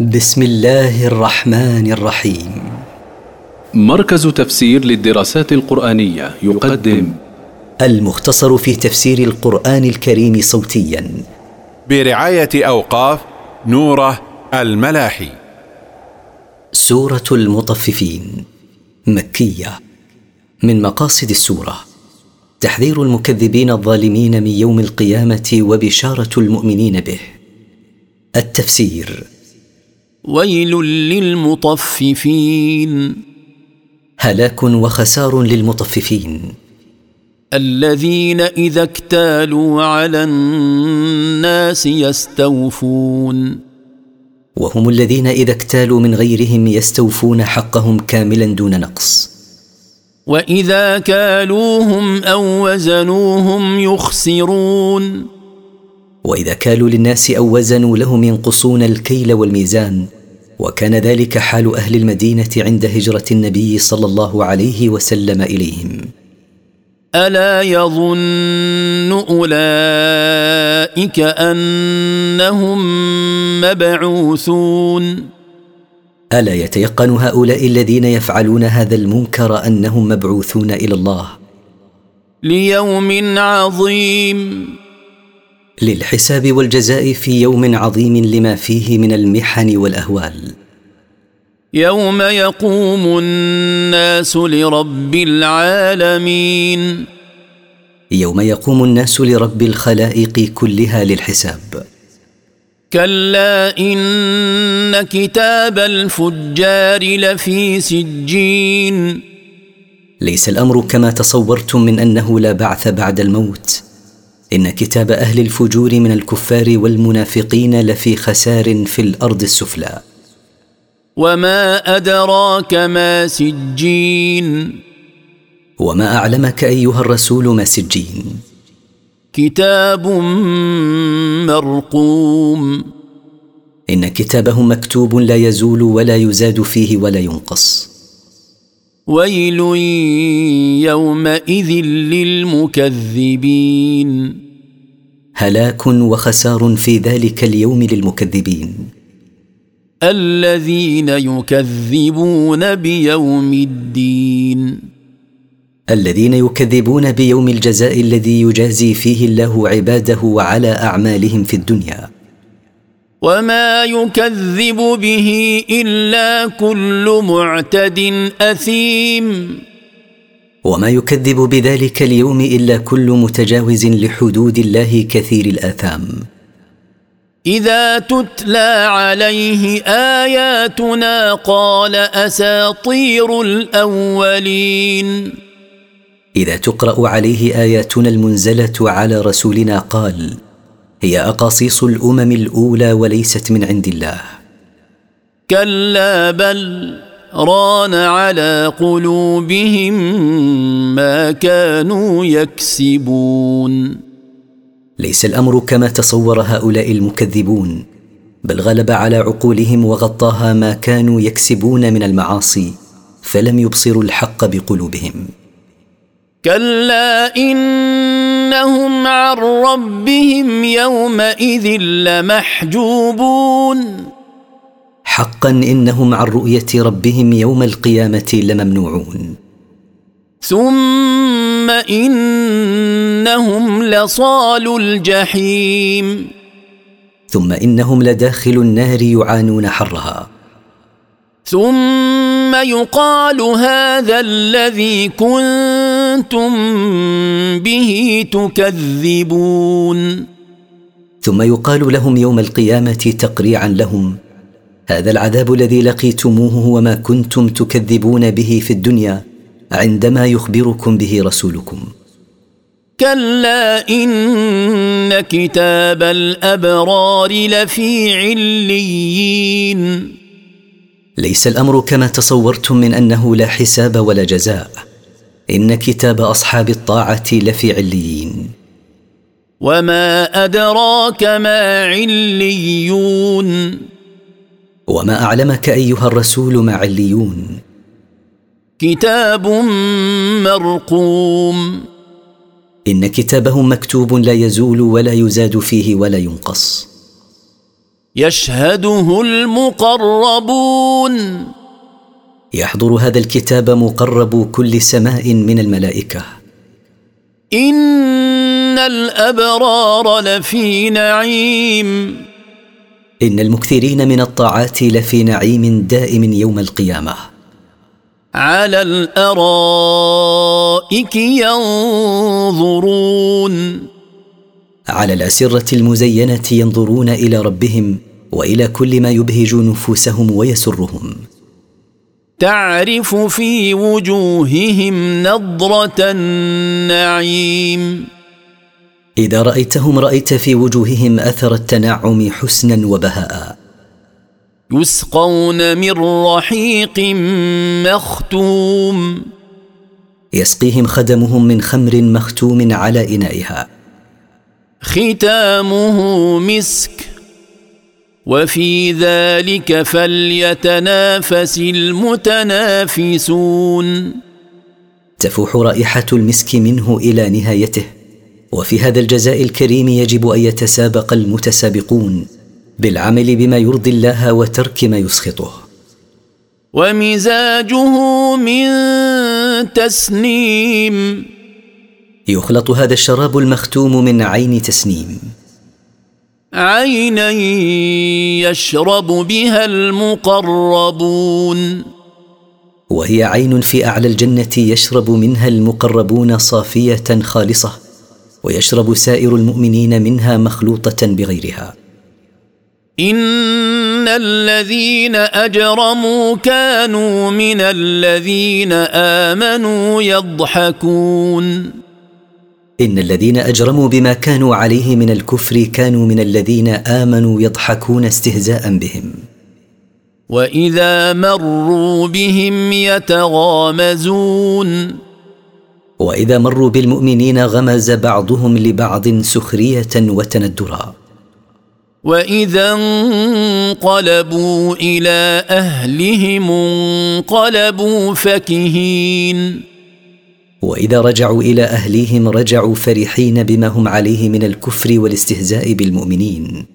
بسم الله الرحمن الرحيم. مركز تفسير للدراسات القرآنية يقدم. المختصر في تفسير القرآن الكريم صوتيا. برعاية أوقاف نوره الملاحي. سورة المطففين. مكية. من مقاصد السورة تحذير المكذبين الظالمين من يوم القيامة وبشارة المؤمنين به. التفسير ويل للمطففين. هلاك وخسار للمطففين. الذين إذا اكتالوا على الناس يستوفون. وهم الذين إذا اكتالوا من غيرهم يستوفون حقهم كاملا دون نقص. وإذا كالوهم أو وزنوهم يخسرون. وإذا كالوا للناس أو وزنوا لهم ينقصون الكيل والميزان. وكان ذلك حال أهل المدينة عند هجرة النبي صلى الله عليه وسلم إليهم. ألا يظن أولئك أنهم مبعوثون؟ ألا يتيقن هؤلاء الذين يفعلون هذا المنكر أنهم مبعوثون إلى الله؟ ليوم عظيم. للحساب والجزاء في يوم عظيم لما فيه من المحن والأهوال. يوم يقوم الناس لرب العالمين. يوم يقوم الناس لرب الخلائق كلها للحساب. كلا إن كتاب الفجار لفي سجين. ليس الأمر كما تصورتم من أنه لا بعث بعد الموت. إن كتاب أهل الفجور من الكفار والمنافقين لفي خسار في الأرض السفلى. وما ادراك ما سجين. وما اعلمك ايها الرسول ما سجين. كتاب مرقوم. إن كتابهم مكتوب لا يزول ولا يزاد فيه ولا ينقص. ويل يومئذ للمكذبين. هلاك وخسار في ذلك اليوم للمكذبين. الذين يكذبون بيوم الدين. الذين يكذبون بيوم الجزاء الذي يجازي فيه الله عباده وعلى أعمالهم في الدنيا. وما يكذب به إلا كل معتد أثيم. وما يكذب بذلك اليوم إلا كل متجاوز لحدود الله كثير الآثام. إذا تتلى عليه آياتنا قال أساطير الأولين. إذا تقرأ عليه آياتنا المنزلة على رسولنا قال هي أقاصيص الأمم الأولى وليست من عند الله. كلا بل ران على قلوبهم ما كانوا يكسبون. ليس الأمر كما تصور هؤلاء المكذبون بل غلب على عقولهم وغطاها ما كانوا يكسبون من المعاصي فلم يبصروا الحق بقلوبهم. كلا إنهم عن ربهم يومئذ لمحجوبون. حقا إنهم عن رؤية ربهم يوم القيامة لممنوعون. ثم إنهم لصال الجحيم. ثم إنهم لداخل النار يعانون حرها. ثم يقال هذا الذي كنتم به تكذبون. ثم يقال لهم يوم القيامة تقريعا لهم. هذا العذاب الذي لقيتموه هو ما كنتم تكذبون به في الدنيا عندما يخبركم به رسولكم. كلا إن كتاب الأبرار لفي عليين. ليس الأمر كما تصورتم من أنه لا حساب ولا جزاء. إن كتاب أصحاب الطاعة لفي عليين. وما أدراك ما عليون. وما أعلمك أيها الرسول ما عليون كتاب مرقوم. إن كتابهم مكتوب لا يزول ولا يزاد فيه ولا ينقص. يشهده المقربون. يحضر هذا الكتاب مقرب كل سماء من الملائكة. إن الأبرار لفي نعيم. إن المكثرين من الطاعات لفي نعيم دائم يوم القيامة. على الأرائك ينظرون. على الأسرة المزينة ينظرون إلى ربهم وإلى كل ما يبهج نفوسهم ويسرهم. تعرف في وجوههم نضرة النعيم. إذا رأيتهم رأيت في وجوههم أثر التنعم حسنا وبهاء. يسقون من رحيق مختوم. يسقيهم خدمهم من خمر مختوم على إنائها. ختامه مسك. وفي ذلك فليتنافس المتنافسون. تفوح رائحة المسك منه إلى نهايته. وفي هذا الجزاء الكريم يجب أن يتسابق المتسابقون بالعمل بما يرضي الله وترك ما يسخطه. ومزاجه من تسنيم. يخلط هذا الشراب المختوم من عين تسنيم. عينا يشرب بها المقربون. وهي عين في أعلى الجنة يشرب منها المقربون صافية خالصة. ويشرب سائر المؤمنين منها مخلوطة بغيرها. إن الذين أجرموا كانوا من الذين آمنوا يضحكون. إن الذين أجرموا بما كانوا عليه من الكفر كانوا من الذين آمنوا يضحكون استهزاء بهم. وإذا مروا بهم يتغامزون. وإذا مروا بالمؤمنين غمز بعضهم لبعض سخرية وتندرا. وإذا انقلبوا إلى أهلهم انقلبوا فكهين. وإذا رجعوا إلى أهليهم رجعوا فرحين بما هم عليه من الكفر والاستهزاء بالمؤمنين.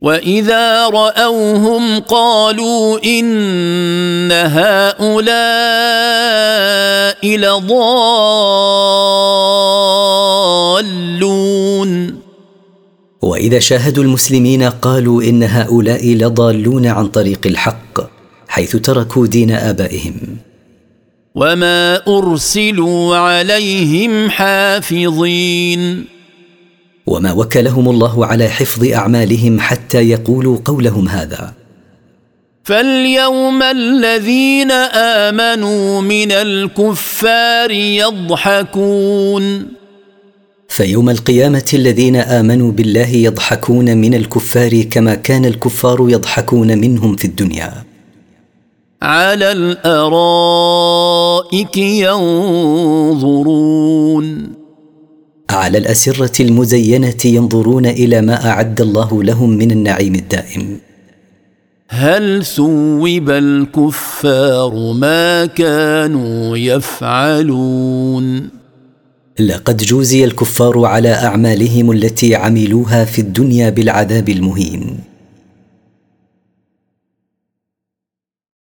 واذا راوهم قالوا ان هؤلاء لضالون واذا شاهدوا المسلمين قالوا ان هؤلاء لضالون عن طريق الحق حيث تركوا دين ابائهم. وما ارسلوا عليهم حافظين وما وكلهم الله على حفظ أعمالهم حتى يقولوا قولهم هذا. فاليوم الذين آمنوا من الكفار يضحكون. فيوم القيامة الذين آمنوا بالله يضحكون من الكفار كما كان الكفار يضحكون منهم في الدنيا. على الأرائك ينظرون. على الأسرة المزينة ينظرون إلى ما أعد الله لهم من النعيم الدائم. هل ثوب الكفار ما كانوا يفعلون؟ لقد جوزي الكفار على أعمالهم التي عملوها في الدنيا بالعذاب المهين.